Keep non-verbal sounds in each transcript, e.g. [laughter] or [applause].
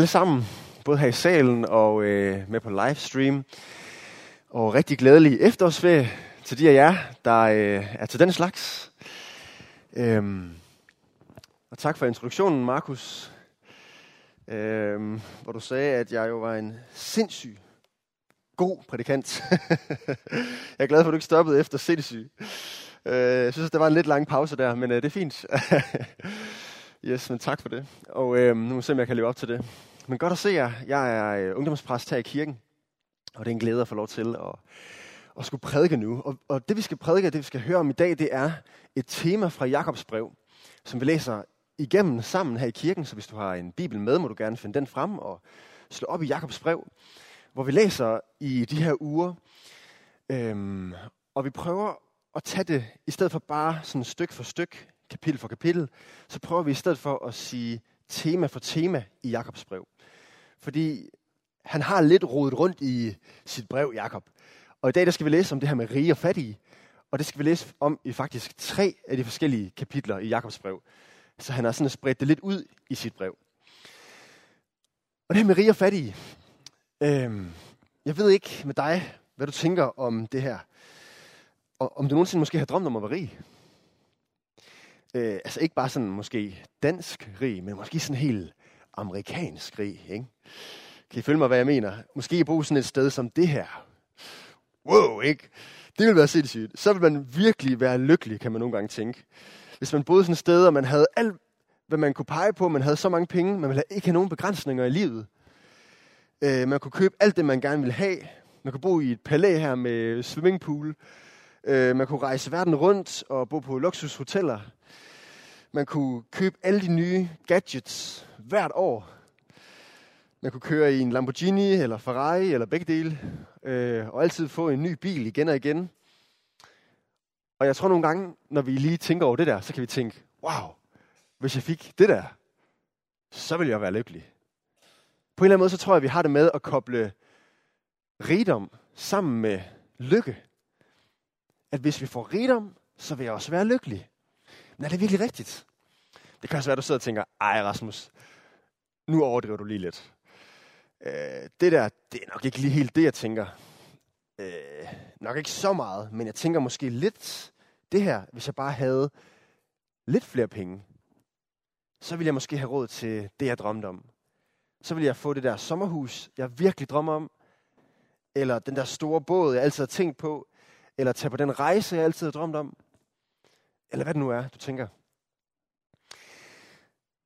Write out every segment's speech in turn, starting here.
alle sammen, både her i salen og øh, med på livestream. Og rigtig glædelig efterårsferie til de af jer, der øh, er til den slags. Øhm, og tak for introduktionen, Markus. Øhm, hvor du sagde, at jeg jo var en sindssyg god prædikant. [laughs] jeg er glad for, at du ikke stoppede efter sindssyg. Øh, jeg synes, det var en lidt lang pause der, men øh, det er fint. [laughs] yes, men tak for det. Og øh, nu må vi se, om jeg kan leve op til det. Men godt at se jer. Jeg er øh, ungdomspræst her i kirken, og det er en glæde at få lov til at, at skulle prædike nu. Og, og det vi skal prædike, det vi skal høre om i dag, det er et tema fra Jakobs brev, som vi læser igennem sammen her i kirken. Så hvis du har en bibel med, må du gerne finde den frem og slå op i Jakobs brev, hvor vi læser i de her uger. Øhm, og vi prøver at tage det, i stedet for bare sådan stykke for stykke, kapitel for kapitel, så prøver vi i stedet for at sige tema for tema i Jakobs brev. Fordi han har lidt rodet rundt i sit brev, Jakob. Og i dag der skal vi læse om det her med rige og fattige. Og det skal vi læse om i faktisk tre af de forskellige kapitler i Jakobs brev. Så han har sådan spredt det lidt ud i sit brev. Og det her med rige og fattige. Øhm, jeg ved ikke med dig, hvad du tænker om det her. Og om du nogensinde måske har drømt om at være rig. Øh, altså ikke bare sådan måske dansk rig, men måske sådan helt amerikansk rig. Ikke? Kan I følge mig, hvad jeg mener? Måske bo sådan et sted som det her. Wow, ikke? Det ville være sindssygt. Så vil man virkelig være lykkelig, kan man nogle gange tænke. Hvis man boede sådan et sted, og man havde alt, hvad man kunne pege på, man havde så mange penge, man ville ikke have nogen begrænsninger i livet. Øh, man kunne købe alt det, man gerne ville have. Man kunne bo i et palæ her med swimmingpool. Øh, man kunne rejse verden rundt og bo på luksushoteller. Man kunne købe alle de nye gadgets hvert år. Man kunne køre i en Lamborghini eller Ferrari eller begge dele. Øh, og altid få en ny bil igen og igen. Og jeg tror nogle gange, når vi lige tænker over det der, så kan vi tænke, wow, hvis jeg fik det der, så ville jeg være lykkelig. På en eller anden måde, så tror jeg, at vi har det med at koble rigdom sammen med lykke. At hvis vi får rigdom, så vil jeg også være lykkelig. Men er det virkelig rigtigt? Det kan også være, at du sidder og tænker, ej Rasmus, nu overdriver du lige lidt. Øh, det der, det er nok ikke lige helt det, jeg tænker. Øh, nok ikke så meget, men jeg tænker måske lidt det her, hvis jeg bare havde lidt flere penge, så ville jeg måske have råd til det, jeg drømte om. Så ville jeg få det der sommerhus, jeg virkelig drømmer om, eller den der store båd, jeg altid har tænkt på, eller tage på den rejse, jeg altid har drømt om, eller hvad det nu er, du tænker.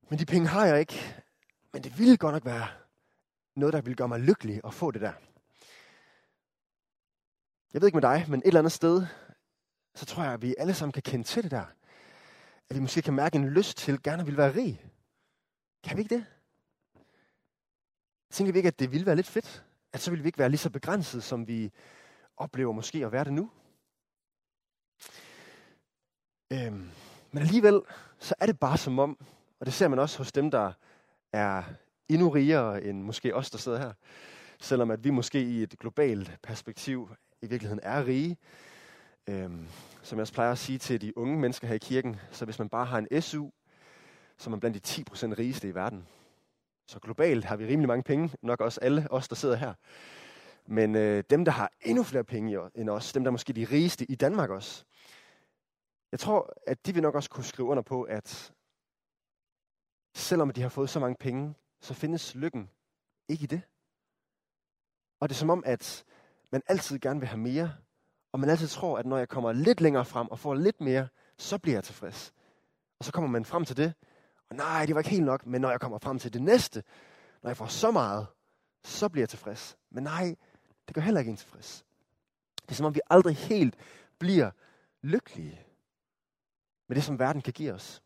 Men de penge har jeg ikke. Men det ville godt nok være noget, der ville gøre mig lykkelig at få det der. Jeg ved ikke med dig, men et eller andet sted, så tror jeg, at vi alle sammen kan kende til det der. At vi måske kan mærke en lyst til gerne at ville være rig. Kan vi ikke det? Tænker vi ikke, at det ville være lidt fedt? At så ville vi ikke være lige så begrænset, som vi oplever måske at være det nu? Øhm, men alligevel, så er det bare som om, og det ser man også hos dem, der er endnu rigere end måske os, der sidder her. Selvom at vi måske i et globalt perspektiv i virkeligheden er rige. Øhm, som jeg også plejer at sige til de unge mennesker her i kirken, så hvis man bare har en SU, så er man blandt de 10% rigeste i verden. Så globalt har vi rimelig mange penge, nok også alle os, der sidder her. Men øh, dem, der har endnu flere penge end os, dem, der er måske de rigeste i Danmark også, jeg tror, at de vil nok også kunne skrive under på, at selvom de har fået så mange penge, så findes lykken ikke i det. Og det er som om, at man altid gerne vil have mere, og man altid tror, at når jeg kommer lidt længere frem og får lidt mere, så bliver jeg tilfreds. Og så kommer man frem til det, og nej, det var ikke helt nok, men når jeg kommer frem til det næste, når jeg får så meget, så bliver jeg tilfreds. Men nej, det gør heller ikke en tilfreds. Det er som om, vi aldrig helt bliver lykkelige med det, som verden kan give os.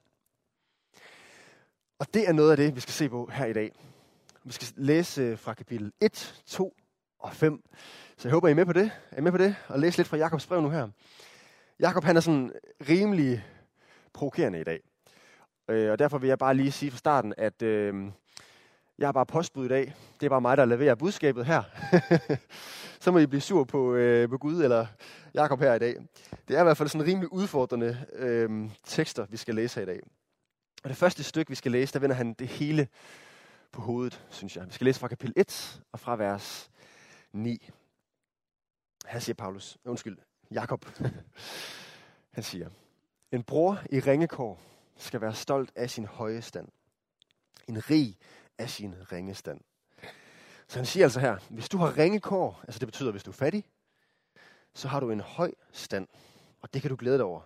Og det er noget af det, vi skal se på her i dag. Vi skal læse øh, fra kapitel 1, 2 og 5. Så jeg håber, I er med på det. Er I med på det? Og læse lidt fra Jakobs brev nu her. Jakob han er sådan rimelig provokerende i dag. Øh, og derfor vil jeg bare lige sige fra starten, at øh, jeg er bare postbud i dag. Det er bare mig, der leverer budskabet her. [laughs] så må I blive sur på, øh, på Gud eller Jakob her i dag. Det er i hvert fald sådan rimelig udfordrende øh, tekster, vi skal læse her i dag. Og det første stykke, vi skal læse, der vender han det hele på hovedet, synes jeg. Vi skal læse fra kapitel 1 og fra vers 9. Her siger Paulus, undskyld, Jakob. [laughs] Han siger, en bror i ringekår skal være stolt af sin høje stand. En rig af sin ringe stand. Så han siger altså her, hvis du har ringekår, altså det betyder, hvis du er fattig, så har du en høj stand, og det kan du glæde dig over.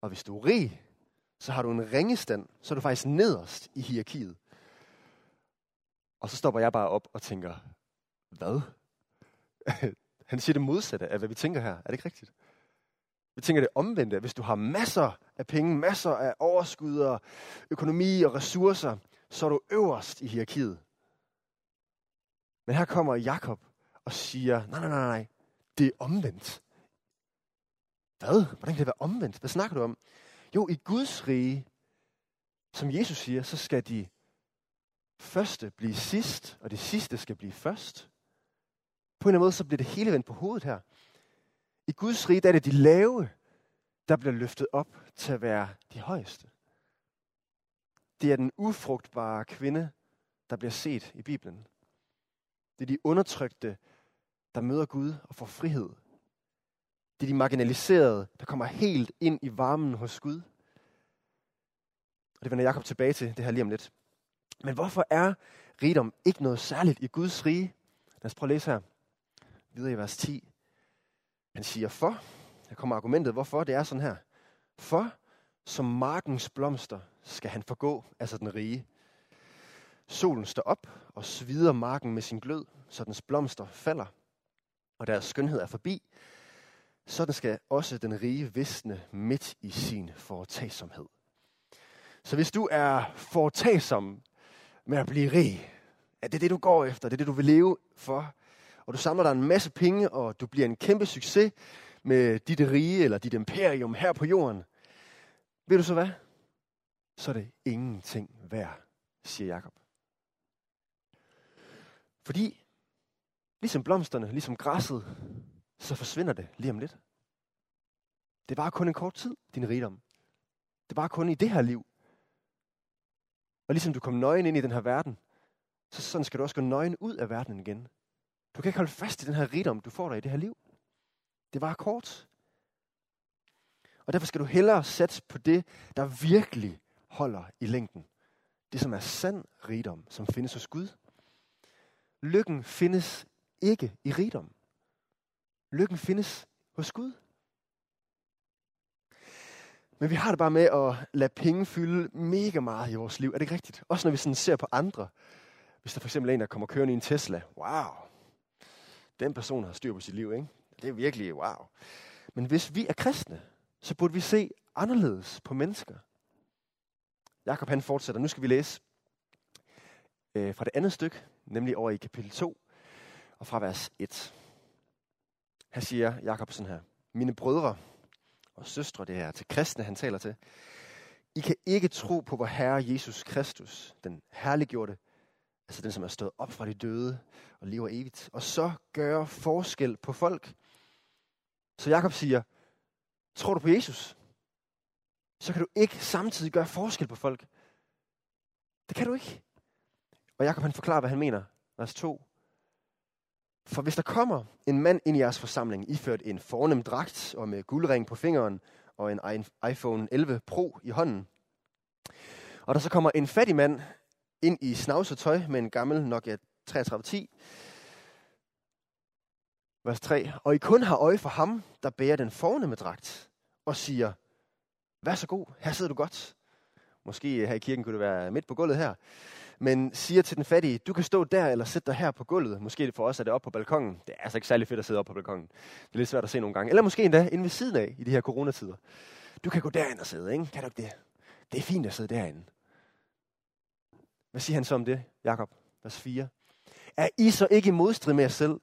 Og hvis du er rig, så har du en ringestand, så er du faktisk nederst i hierarkiet. Og så stopper jeg bare op og tænker, hvad? [laughs] Han siger det modsatte af, hvad vi tænker her. Er det ikke rigtigt? Vi tænker det omvendte. Hvis du har masser af penge, masser af overskud og økonomi og ressourcer, så er du øverst i hierarkiet. Men her kommer Jakob og siger, nej, nej, nej, nej, det er omvendt. Hvad? Hvordan kan det være omvendt? Hvad snakker du om? Jo, i Guds rige, som Jesus siger, så skal de første blive sidst, og det sidste skal blive først. På en eller anden måde, så bliver det hele vendt på hovedet her. I Guds rige, der er det de lave, der bliver løftet op til at være de højeste. Det er den ufrugtbare kvinde, der bliver set i Bibelen. Det er de undertrykte, der møder Gud og får frihed. Det er de marginaliserede, der kommer helt ind i varmen hos Gud. Og det vender Jakob tilbage til, det her lige om lidt. Men hvorfor er rigdom ikke noget særligt i Guds rige? Lad os prøve at læse her. Videre i vers 10. Han siger for. der kommer argumentet, hvorfor det er sådan her. For som markens blomster skal han forgå, altså den rige. Solen står op og svider marken med sin glød, så dens blomster falder, og deres skønhed er forbi. Sådan skal også den rige visne midt i sin foretagsomhed. Så hvis du er foretagsom med at blive rig, at det er det, du går efter, det er det, du vil leve for, og du samler dig en masse penge, og du bliver en kæmpe succes med dit rige eller dit imperium her på jorden, ved du så hvad? Så er det ingenting værd, siger Jakob. Fordi, ligesom blomsterne, ligesom græsset, så forsvinder det lige om lidt. Det var kun en kort tid, din rigdom. Det var kun i det her liv. Og ligesom du kom nøgen ind i den her verden, så sådan skal du også gå nøgen ud af verden igen. Du kan ikke holde fast i den her rigdom, du får dig i det her liv. Det var kort. Og derfor skal du hellere sætte på det, der virkelig holder i længden. Det, som er sand rigdom, som findes hos Gud. Lykken findes ikke i rigdom. Lykken findes hos Gud. Men vi har det bare med at lade penge fylde mega meget i vores liv. Er det ikke rigtigt? Også når vi sådan ser på andre. Hvis der for eksempel er en, der kommer kørende i en Tesla. Wow, den person har styr på sit liv, ikke? Det er virkelig wow. Men hvis vi er kristne, så burde vi se anderledes på mennesker. Jakob han fortsætter. Nu skal vi læse øh, fra det andet stykke, nemlig over i kapitel 2, og fra vers 1. Her siger Jakob sådan her. Mine brødre og søstre, det her til kristne, han taler til. I kan ikke tro på vor Herre Jesus Kristus, den herliggjorte, altså den, som er stået op fra de døde og lever evigt, og så gøre forskel på folk. Så Jakob siger, tror du på Jesus, så kan du ikke samtidig gøre forskel på folk. Det kan du ikke. Og Jakob han forklarer, hvad han mener. Vers 2. For hvis der kommer en mand ind i jeres forsamling, iført en fornem dragt og med guldring på fingeren og en iPhone 11 Pro i hånden, og der så kommer en fattig mand ind i snavset tøj med en gammel Nokia 3310, vers 3, og I kun har øje for ham, der bærer den fornemme dragt, og siger, vær så god, her sidder du godt. Måske her i kirken kunne det være midt på gulvet her men siger til den fattige, du kan stå der eller sætte dig her på gulvet. Måske for os er det op på balkongen. Det er altså ikke særlig fedt at sidde op på balkongen. Det er lidt svært at se nogle gange. Eller måske endda inde ved siden af i de her coronatider. Du kan gå derind og sidde, ikke? Kan du ikke det? Det er fint at sidde derinde. Hvad siger han så om det, Jakob? Vers 4. Er I så ikke i modstrid med jer selv,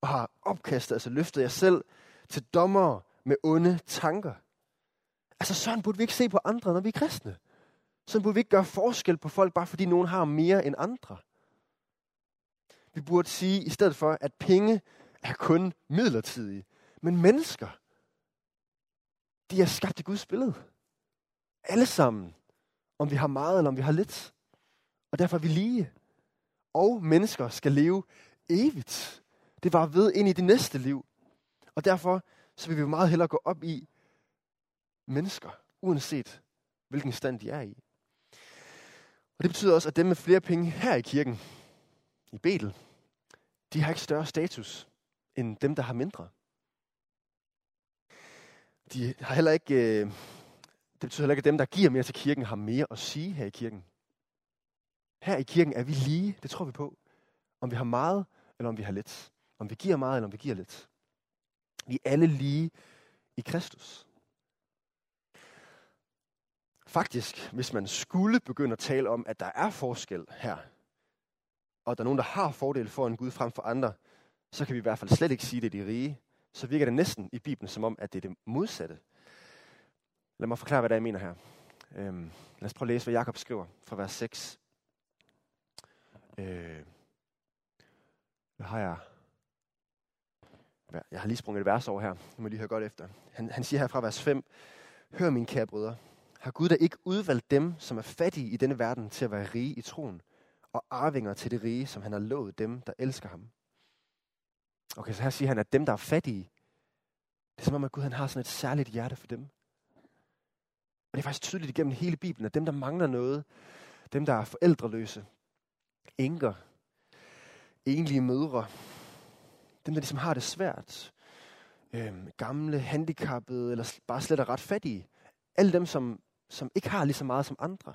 og har opkastet, altså løftet jer selv til dommer med onde tanker? Altså sådan burde vi ikke se på andre, når vi er kristne. Sådan burde vi ikke gøre forskel på folk, bare fordi nogen har mere end andre. Vi burde sige i stedet for, at penge er kun midlertidige. Men mennesker, de er skabt i Guds billede. Alle sammen. Om vi har meget eller om vi har lidt. Og derfor er vi lige. Og mennesker skal leve evigt. Det var ved ind i det næste liv. Og derfor så vil vi meget hellere gå op i mennesker, uanset hvilken stand de er i. Og det betyder også, at dem med flere penge her i kirken, i Betel, de har ikke større status end dem, der har mindre. De har heller ikke, øh, det betyder heller ikke, at dem, der giver mere til kirken, har mere at sige her i kirken. Her i kirken er vi lige, det tror vi på. Om vi har meget, eller om vi har lidt. Om vi giver meget, eller om vi giver lidt. Vi er alle lige i Kristus. Faktisk, hvis man skulle begynde at tale om, at der er forskel her, og der er nogen, der har fordel for en Gud frem for andre, så kan vi i hvert fald slet ikke sige, at det er de rige. Så virker det næsten i Bibelen som om, at det er det modsatte. Lad mig forklare, hvad det er, jeg mener her. Øhm, lad os prøve at læse, hvad Jakob skriver fra vers 6. Øh, hvad har jeg? Jeg har lige sprunget et vers over her. Nu må lige høre godt efter. Han, han siger her fra vers 5. Hør, mine kære brødre. Har Gud da ikke udvalgt dem, som er fattige i denne verden, til at være rige i troen, og arvinger til det rige, som han har lovet dem, der elsker ham? Okay, så her siger han, at dem, der er fattige, det er som om, at Gud han har sådan et særligt hjerte for dem. Og det er faktisk tydeligt igennem hele Bibelen, at dem, der mangler noget, dem, der er forældreløse, enker, enlige mødre, dem, der ligesom har det svært, øh, gamle, handicappede, eller bare slet er ret fattige, alle dem, som, som ikke har lige så meget som andre,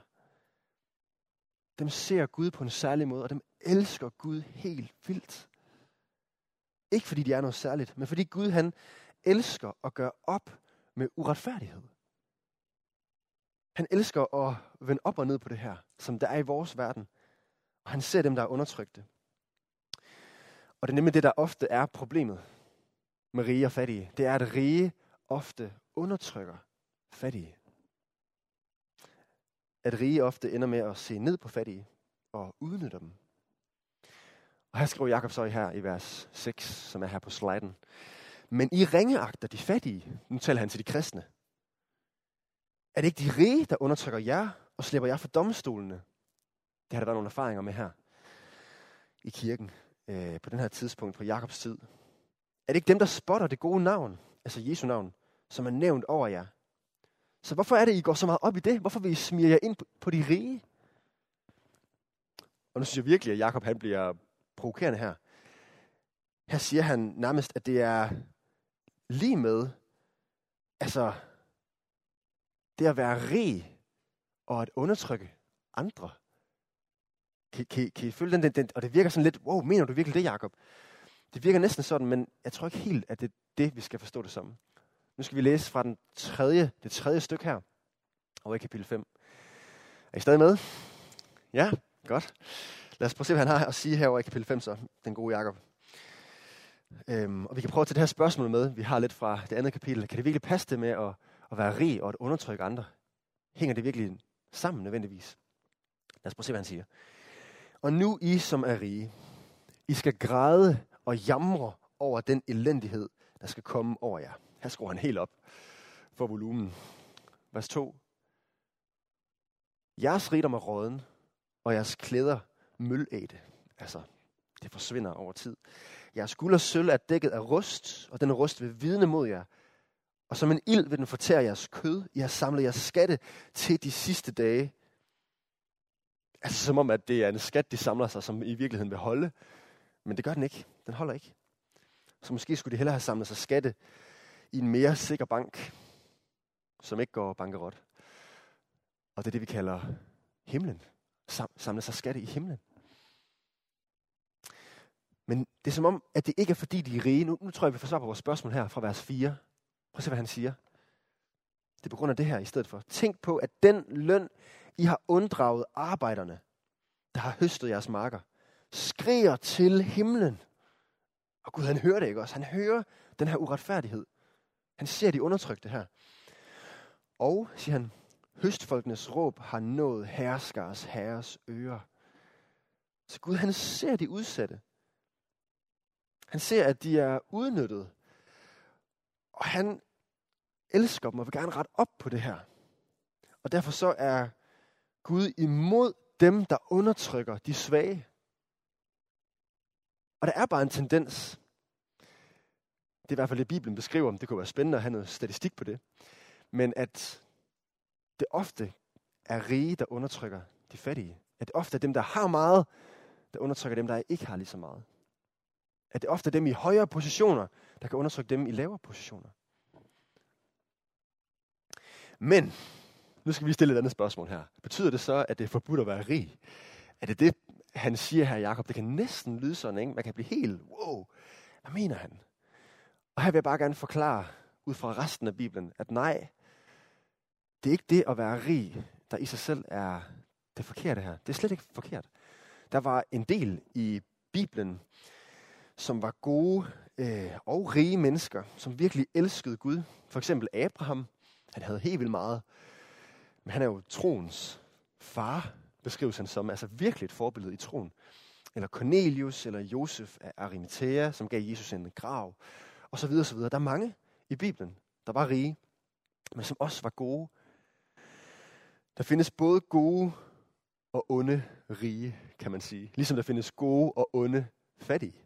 dem ser Gud på en særlig måde, og dem elsker Gud helt vildt. Ikke fordi de er noget særligt, men fordi Gud han elsker at gøre op med uretfærdighed. Han elsker at vende op og ned på det her, som der er i vores verden. Og han ser dem, der er undertrykte. Og det er nemlig det, der ofte er problemet med rige og fattige. Det er, at rige ofte undertrykker fattige. At rige ofte ender med at se ned på fattige og udnytte dem. Og her skriver Jakob så her i vers 6, som er her på sliden. Men I ringeagter de fattige, nu taler han til de kristne. Er det ikke de rige, der undertrykker jer og slipper jer for domstolene? Det har der været nogle erfaringer med her i kirken øh, på den her tidspunkt på Jakobs tid. Er det ikke dem, der spotter det gode navn, altså Jesu navn, som er nævnt over jer? Så hvorfor er det, I går så meget op i det? Hvorfor vil I smire jer ind på de rige? Og nu synes jeg virkelig, at Jakob han bliver provokerende her. Her siger han nærmest, at det er lige med, altså, det at være rig og at undertrykke andre. Kan, kan, kan I følge den, den, den? Og det virker sådan lidt, wow, mener du virkelig det, Jakob? Det virker næsten sådan, men jeg tror ikke helt, at det er det, vi skal forstå det som. Nu skal vi læse fra den tredje, det tredje stykke her, over i kapitel 5. Er I stadig med? Ja, godt. Lad os prøve at se, hvad han har at sige herovre i kapitel 5, så den gode Jakob. Øhm, og vi kan prøve at tage det her spørgsmål med, vi har lidt fra det andet kapitel. Kan det virkelig passe det med at, at være rig og at undertrykke andre? Hænger det virkelig sammen nødvendigvis? Lad os prøve at se, hvad han siger. Og nu I, som er rige, I skal græde og jamre over den elendighed, der skal komme over jer. Her skruer han helt op for volumen. Vers 2. Jeres rigdom er råden, og jeres klæder mølæde. Altså, det forsvinder over tid. Jeres guld og sølv er dækket af rust, og den rust vil vidne mod jer. Og som en ild vil den fortære jeres kød. I har samlet jeres skatte til de sidste dage. Altså som om, at det er en skat, de samler sig, som i virkeligheden vil holde. Men det gør den ikke. Den holder ikke. Så måske skulle de hellere have samlet sig skatte i en mere sikker bank, som ikke går bankerot. Og det er det, vi kalder himlen. Sam, samle sig skatte i himlen. Men det er som om, at det ikke er fordi, de er rige. Nu, nu tror jeg, vi får svar på vores spørgsmål her fra vers 4. Prøv at se, hvad han siger. Det er på grund af det her i stedet for. Tænk på, at den løn, I har unddraget arbejderne, der har høstet jeres marker, skriger til himlen. Og Gud, han hører det ikke også. Han hører den her uretfærdighed. Han ser de undertrykte her. Og, siger han, høstfolkenes råb har nået herskers herres ører. Så Gud, han ser de udsatte. Han ser, at de er udnyttet. Og han elsker dem og vil gerne rette op på det her. Og derfor så er Gud imod dem, der undertrykker de svage. Og der er bare en tendens, det er i hvert fald det, Bibelen beskriver, det kunne være spændende at have noget statistik på det, men at det ofte er rige, der undertrykker de fattige. At det ofte er dem, der har meget, der undertrykker dem, der ikke har lige så meget. At det ofte er dem i højere positioner, der kan undertrykke dem i lavere positioner. Men, nu skal vi stille et andet spørgsmål her. Betyder det så, at det er forbudt at være rig? Er det det, han siger her, Jakob? Det kan næsten lyde sådan, ikke? Man kan blive helt, wow, hvad mener han? Og her vil jeg bare gerne forklare, ud fra resten af Bibelen, at nej, det er ikke det at være rig, der i sig selv er det forkerte her. Det er slet ikke forkert. Der var en del i Bibelen, som var gode øh, og rige mennesker, som virkelig elskede Gud. For eksempel Abraham. Han havde helt vildt meget. Men han er jo troens far, beskrives han som. Altså virkelig et forbillede i troen. Eller Cornelius, eller Josef af Arimathea, som gav Jesus en grav. Og så videre, så videre. Der er mange i Bibelen, der var rige, men som også var gode. Der findes både gode og onde rige, kan man sige. Ligesom der findes gode og onde fattige.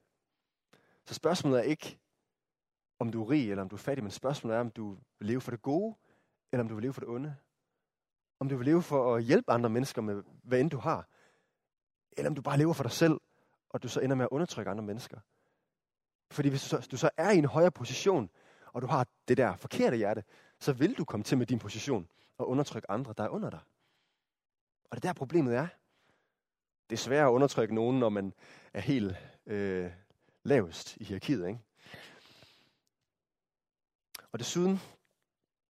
Så spørgsmålet er ikke, om du er rig eller om du er fattig, men spørgsmålet er, om du vil leve for det gode, eller om du vil leve for det onde. Om du vil leve for at hjælpe andre mennesker med, hvad end du har, eller om du bare lever for dig selv, og du så ender med at undertrykke andre mennesker. Fordi hvis du så, du så er i en højere position, og du har det der forkerte hjerte, så vil du komme til med din position og undertrykke andre, der er under dig. Og det der problemet er. Det er svært at undertrykke nogen, når man er helt øh, lavest i hierarkiet. Ikke? Og desuden,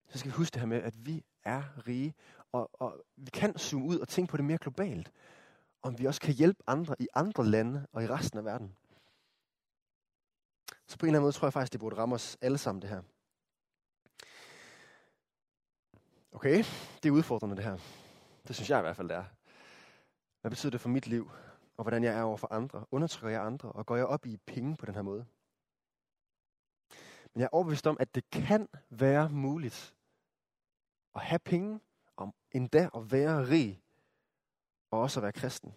så skal vi huske det her med, at vi er rige, og, og vi kan zoome ud og tænke på det mere globalt. Om vi også kan hjælpe andre i andre lande og i resten af verden. Så på en eller anden måde tror jeg faktisk, det burde ramme os alle sammen det her. Okay, det er udfordrende det her. Det synes jeg i hvert fald, det er. Hvad betyder det for mit liv, og hvordan jeg er over for andre? Undertrykker jeg andre, og går jeg op i penge på den her måde? Men jeg er overbevist om, at det kan være muligt at have penge, og endda at være rig, og også at være kristen.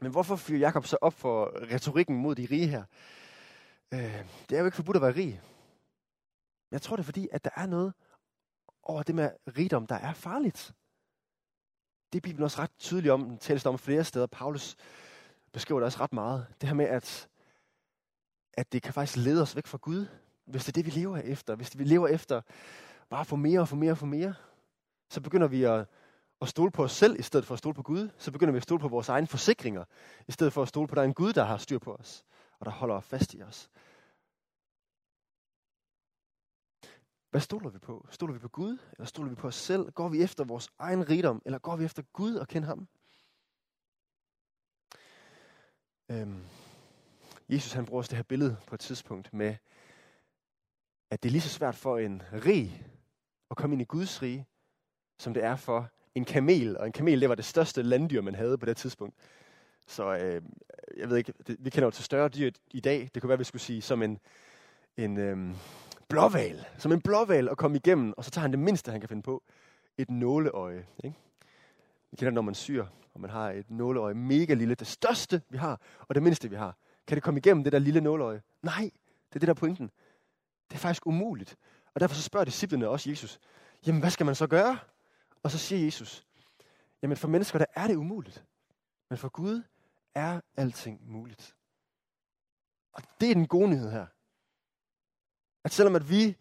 Men hvorfor fyrer Jakob så op for retorikken mod de rige her? Øh, det er jo ikke forbudt at være rig. Jeg tror det er fordi, at der er noget over det med rigdom, der er farligt. Det er Bibelen også ret tydelig om. Den tales om flere steder. Paulus beskriver det også ret meget. Det her med, at, at det kan faktisk lede os væk fra Gud, hvis det er det, vi lever efter. Hvis vi lever efter bare for mere og for mere og for mere, så begynder vi at, at stole på os selv, i stedet for at stole på Gud. Så begynder vi at stole på vores egne forsikringer, i stedet for at stole på, at der er en Gud, der har styr på os, og der holder fast i os. Hvad stoler vi på? Stoler vi på Gud, eller stoler vi på os selv? Går vi efter vores egen rigdom, eller går vi efter Gud og kender ham? Øhm, Jesus han bruger også det her billede på et tidspunkt med, at det er lige så svært for en rig at komme ind i Guds rige, som det er for en kamel. Og en kamel, det var det største landdyr, man havde på det tidspunkt. Så øh, jeg ved ikke, det, vi kender jo til større dyr i dag. Det kunne være, vi skulle sige som en, en, øhm, blåval, som en blåval at komme igennem, og så tager han det mindste, han kan finde på. Et nåleøje. Ikke? Vi kender det, når man syr, og man har et nåleøje mega lille. Det største, vi har, og det mindste, vi har. Kan det komme igennem det der lille nåleøje? Nej, det er det der pointen. Det er faktisk umuligt. Og derfor så spørger disciplene også Jesus, jamen hvad skal man så gøre? Og så siger Jesus, jamen for mennesker, der er det umuligt. Men for Gud er alting muligt. Og det er den gode nyhed her. At selvom at vi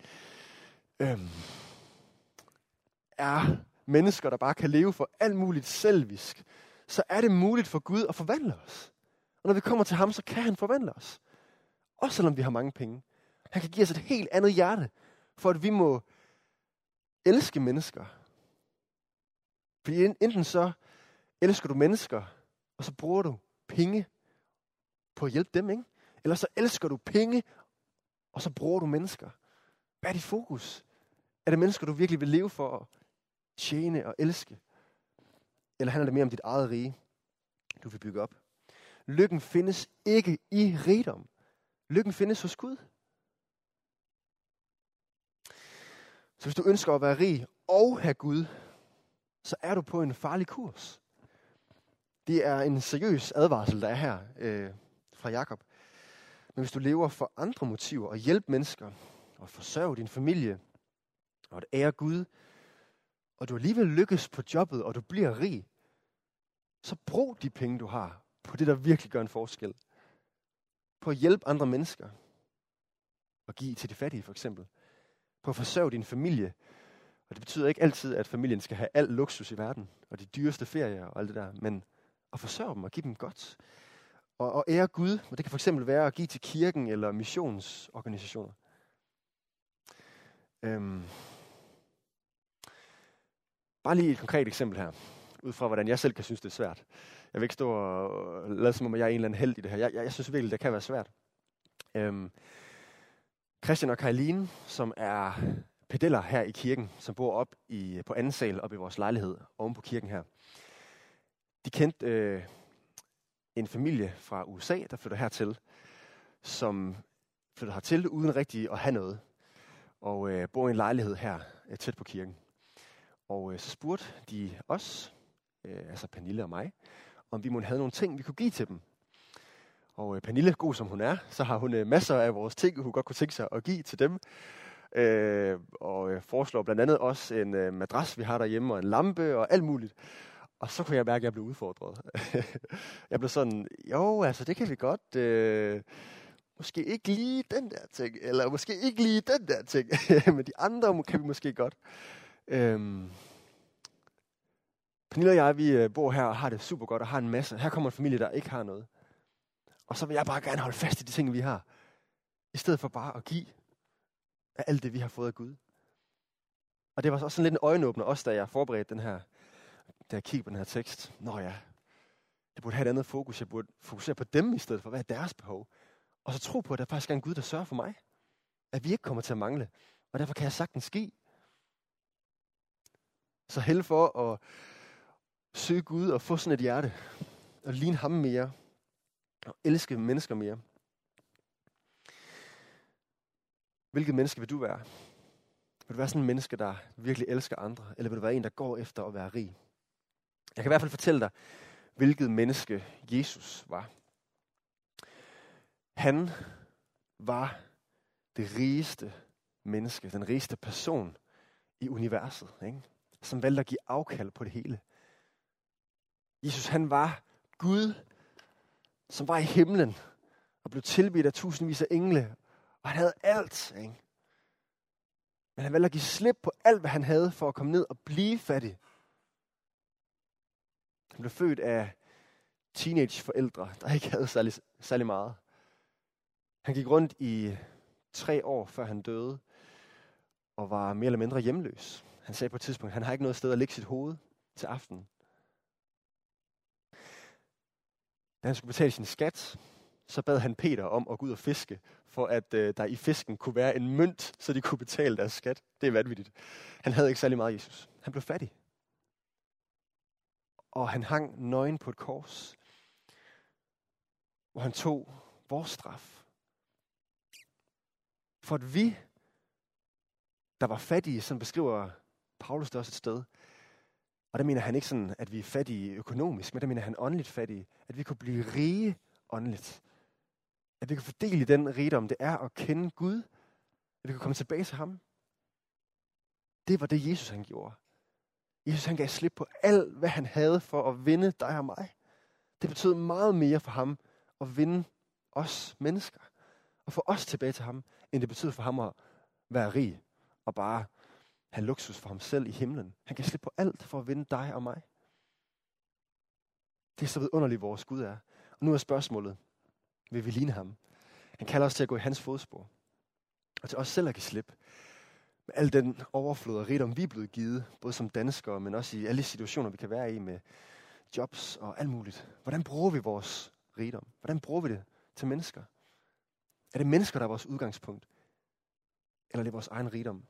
øhm, er mennesker, der bare kan leve for alt muligt selvisk, så er det muligt for Gud at forvandle os. Og når vi kommer til ham, så kan han forvandle os. Også selvom vi har mange penge. Han kan give os et helt andet hjerte, for at vi må elske mennesker. Fordi enten så elsker du mennesker, og så bruger du penge på at hjælpe dem, ikke? Eller så elsker du penge og så bruger du mennesker. Hvad er dit fokus? Er det mennesker, du virkelig vil leve for at tjene og elske? Eller handler det mere om dit eget rige, du vil bygge op? Lykken findes ikke i rigdom. Lykken findes hos Gud. Så hvis du ønsker at være rig og have Gud, så er du på en farlig kurs. Det er en seriøs advarsel, der er her øh, fra Jakob. Men hvis du lever for andre motiver og hjælpe mennesker, og forsørge din familie, og at ære Gud, og du alligevel lykkes på jobbet, og du bliver rig, så brug de penge, du har, på det, der virkelig gør en forskel. På at hjælpe andre mennesker. Og give til de fattige, for eksempel. På at forsørge din familie. Og det betyder ikke altid, at familien skal have al luksus i verden, og de dyreste ferier og alt det der, men at forsørge dem og give dem godt. Og, og ære Gud, og det kan for eksempel være at give til kirken eller missionsorganisationer. Øhm. Bare lige et konkret eksempel her ud fra hvordan jeg selv kan synes, det er svært. Jeg vil ikke stå og lade som om, jeg er en eller anden held i det her. Jeg, jeg, jeg synes virkelig, det kan være svært. Øhm, Christian og Karoline, som er pedeller her i kirken, som bor op i, på anden sal op i vores lejlighed oven på kirken her. De kendte øh, en familie fra USA, der flytter hertil, som flytter hertil uden rigtig at have noget, og øh, bor i en lejlighed her øh, tæt på kirken. Og øh, så spurgte de os, øh, altså Pernille og mig, om vi måtte have nogle ting, vi kunne give til dem. Og øh, Pernille, god som hun er, så har hun øh, masser af vores ting, hun godt kunne tænke sig at give til dem. Øh, og øh, foreslår blandt andet også en øh, madras, vi har derhjemme, og en lampe og alt muligt. Og så kunne jeg mærke, at jeg blev udfordret. [laughs] jeg blev sådan, jo, altså det kan vi godt. Øh, måske ikke lige den der ting, eller måske ikke lige den der ting, [laughs] men de andre kan vi måske godt. Øhm, Pernille og jeg, vi øh, bor her og har det super godt og har en masse. Her kommer en familie, der ikke har noget. Og så vil jeg bare gerne holde fast i de ting, vi har. I stedet for bare at give af alt det, vi har fået af Gud. Og det var også sådan lidt en øjenåbner, også da jeg forberedte den her, da jeg kiggede på den her tekst. Nå ja, jeg burde have et andet fokus. Jeg burde fokusere på dem i stedet for, hvad er deres behov. Og så tro på, at der faktisk er en Gud, der sørger for mig. At vi ikke kommer til at mangle. Og derfor kan jeg sagtens ske. Så held for at søge Gud og få sådan et hjerte, og ligne ham mere, og elske mennesker mere. Hvilket menneske vil du være? Vil du være sådan en menneske, der virkelig elsker andre, eller vil du være en, der går efter at være rig? Jeg kan i hvert fald fortælle dig, hvilket menneske Jesus var. Han var det rigeste menneske, den rigeste person i universet, ikke? som valgte at give afkald på det hele. Jesus han var Gud, som var i himlen og blev tilbedt af tusindvis af engle. Og han havde alt. Ikke? Men han valgte at give slip på alt, hvad han havde, for at komme ned og blive fattig. Han blev født af teenageforældre, der ikke havde særlig, særlig meget. Han gik rundt i tre år, før han døde, og var mere eller mindre hjemløs. Han sagde på et tidspunkt, at han har ikke noget sted at lægge sit hoved til aften. Da han skulle betale sin skat, så bad han Peter om at gå ud og fiske, for at øh, der i fisken kunne være en mønt, så de kunne betale deres skat. Det er vanvittigt. Han havde ikke særlig meget Jesus. Han blev fattig. Og han hang nøgen på et kors, hvor han tog vores straf. For at vi, der var fattige, som beskriver Paulus det også et sted, og der mener han ikke sådan, at vi er fattige økonomisk, men der mener han åndeligt fattige. At vi kunne blive rige åndeligt. At vi kan fordele den rigdom, det er at kende Gud. At vi kan komme tilbage til ham. Det var det, Jesus han gjorde. Jesus han gav slip på alt, hvad han havde for at vinde dig og mig. Det betød meget mere for ham at vinde os mennesker. Og få os tilbage til ham, end det betød for ham at være rig og bare have luksus for ham selv i himlen. Han kan slippe på alt for at vinde dig og mig. Det er så vidunderligt, vores Gud er. Og nu er spørgsmålet, vil vi ligne ham? Han kalder os til at gå i hans fodspor. Og til os selv at give slip. Med al den overflod og rigdom, vi er blevet givet, både som danskere, men også i alle situationer, vi kan være i med jobs og alt muligt. Hvordan bruger vi vores rigdom? Hvordan bruger vi det til mennesker? Er det mennesker, der er vores udgangspunkt? Eller er det vores egen rigdom?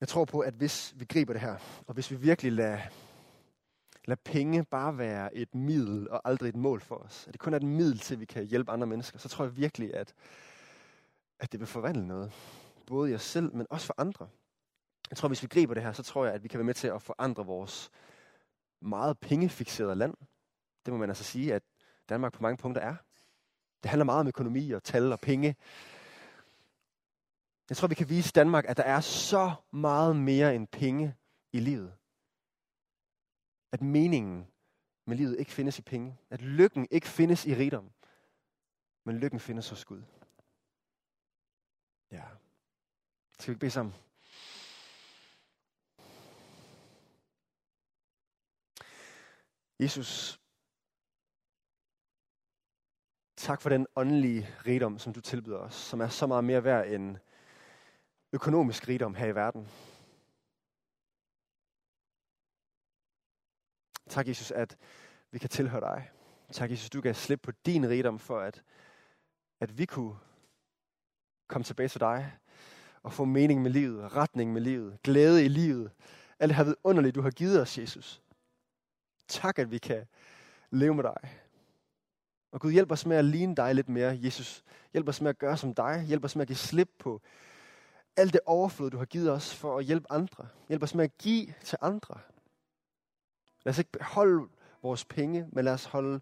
Jeg tror på, at hvis vi griber det her, og hvis vi virkelig lader, lader penge bare være et middel og aldrig et mål for os, at det kun er et middel til, at vi kan hjælpe andre mennesker, så tror jeg virkelig, at, at det vil forvandle noget. Både i os selv, men også for andre. Jeg tror, hvis vi griber det her, så tror jeg, at vi kan være med til at forandre vores meget pengefixerede land. Det må man altså sige, at Danmark på mange punkter er. Det handler meget om økonomi og tal og penge. Jeg tror, vi kan vise Danmark, at der er så meget mere end penge i livet. At meningen med livet ikke findes i penge. At lykken ikke findes i rigdom. Men lykken findes hos Gud. Ja. Skal vi ikke bede sammen? Jesus, tak for den åndelige rigdom, som du tilbyder os, som er så meget mere værd end økonomisk rigdom her i verden. Tak, Jesus, at vi kan tilhøre dig. Tak, Jesus, du kan slippe på din rigdom for, at, at vi kunne komme tilbage til dig og få mening med livet, retning med livet, glæde i livet. Alt det her underligt, du har givet os, Jesus. Tak, at vi kan leve med dig. Og Gud, hjælp os med at ligne dig lidt mere, Jesus. Hjælp os med at gøre som dig. Hjælp os med at give slip på alt det overflod, du har givet os for at hjælpe andre. Hjælp os med at give til andre. Lad os ikke beholde vores penge, men lad os holde,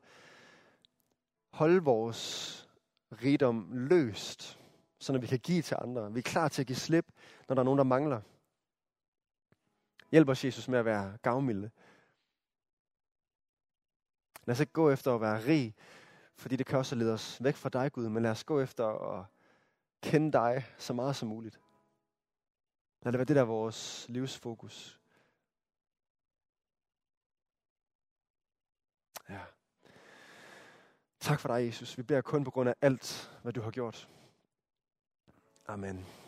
holde vores rigdom løst, så vi kan give til andre. Vi er klar til at give slip, når der er nogen, der mangler. Hjælp os, Jesus, med at være gavmilde. Lad os ikke gå efter at være rig, fordi det kan også lede os væk fra dig, Gud, men lad os gå efter at kende dig så meget som muligt. Lad det være det, der er vores livsfokus. Ja. Tak for dig, Jesus. Vi beder kun på grund af alt, hvad du har gjort. Amen.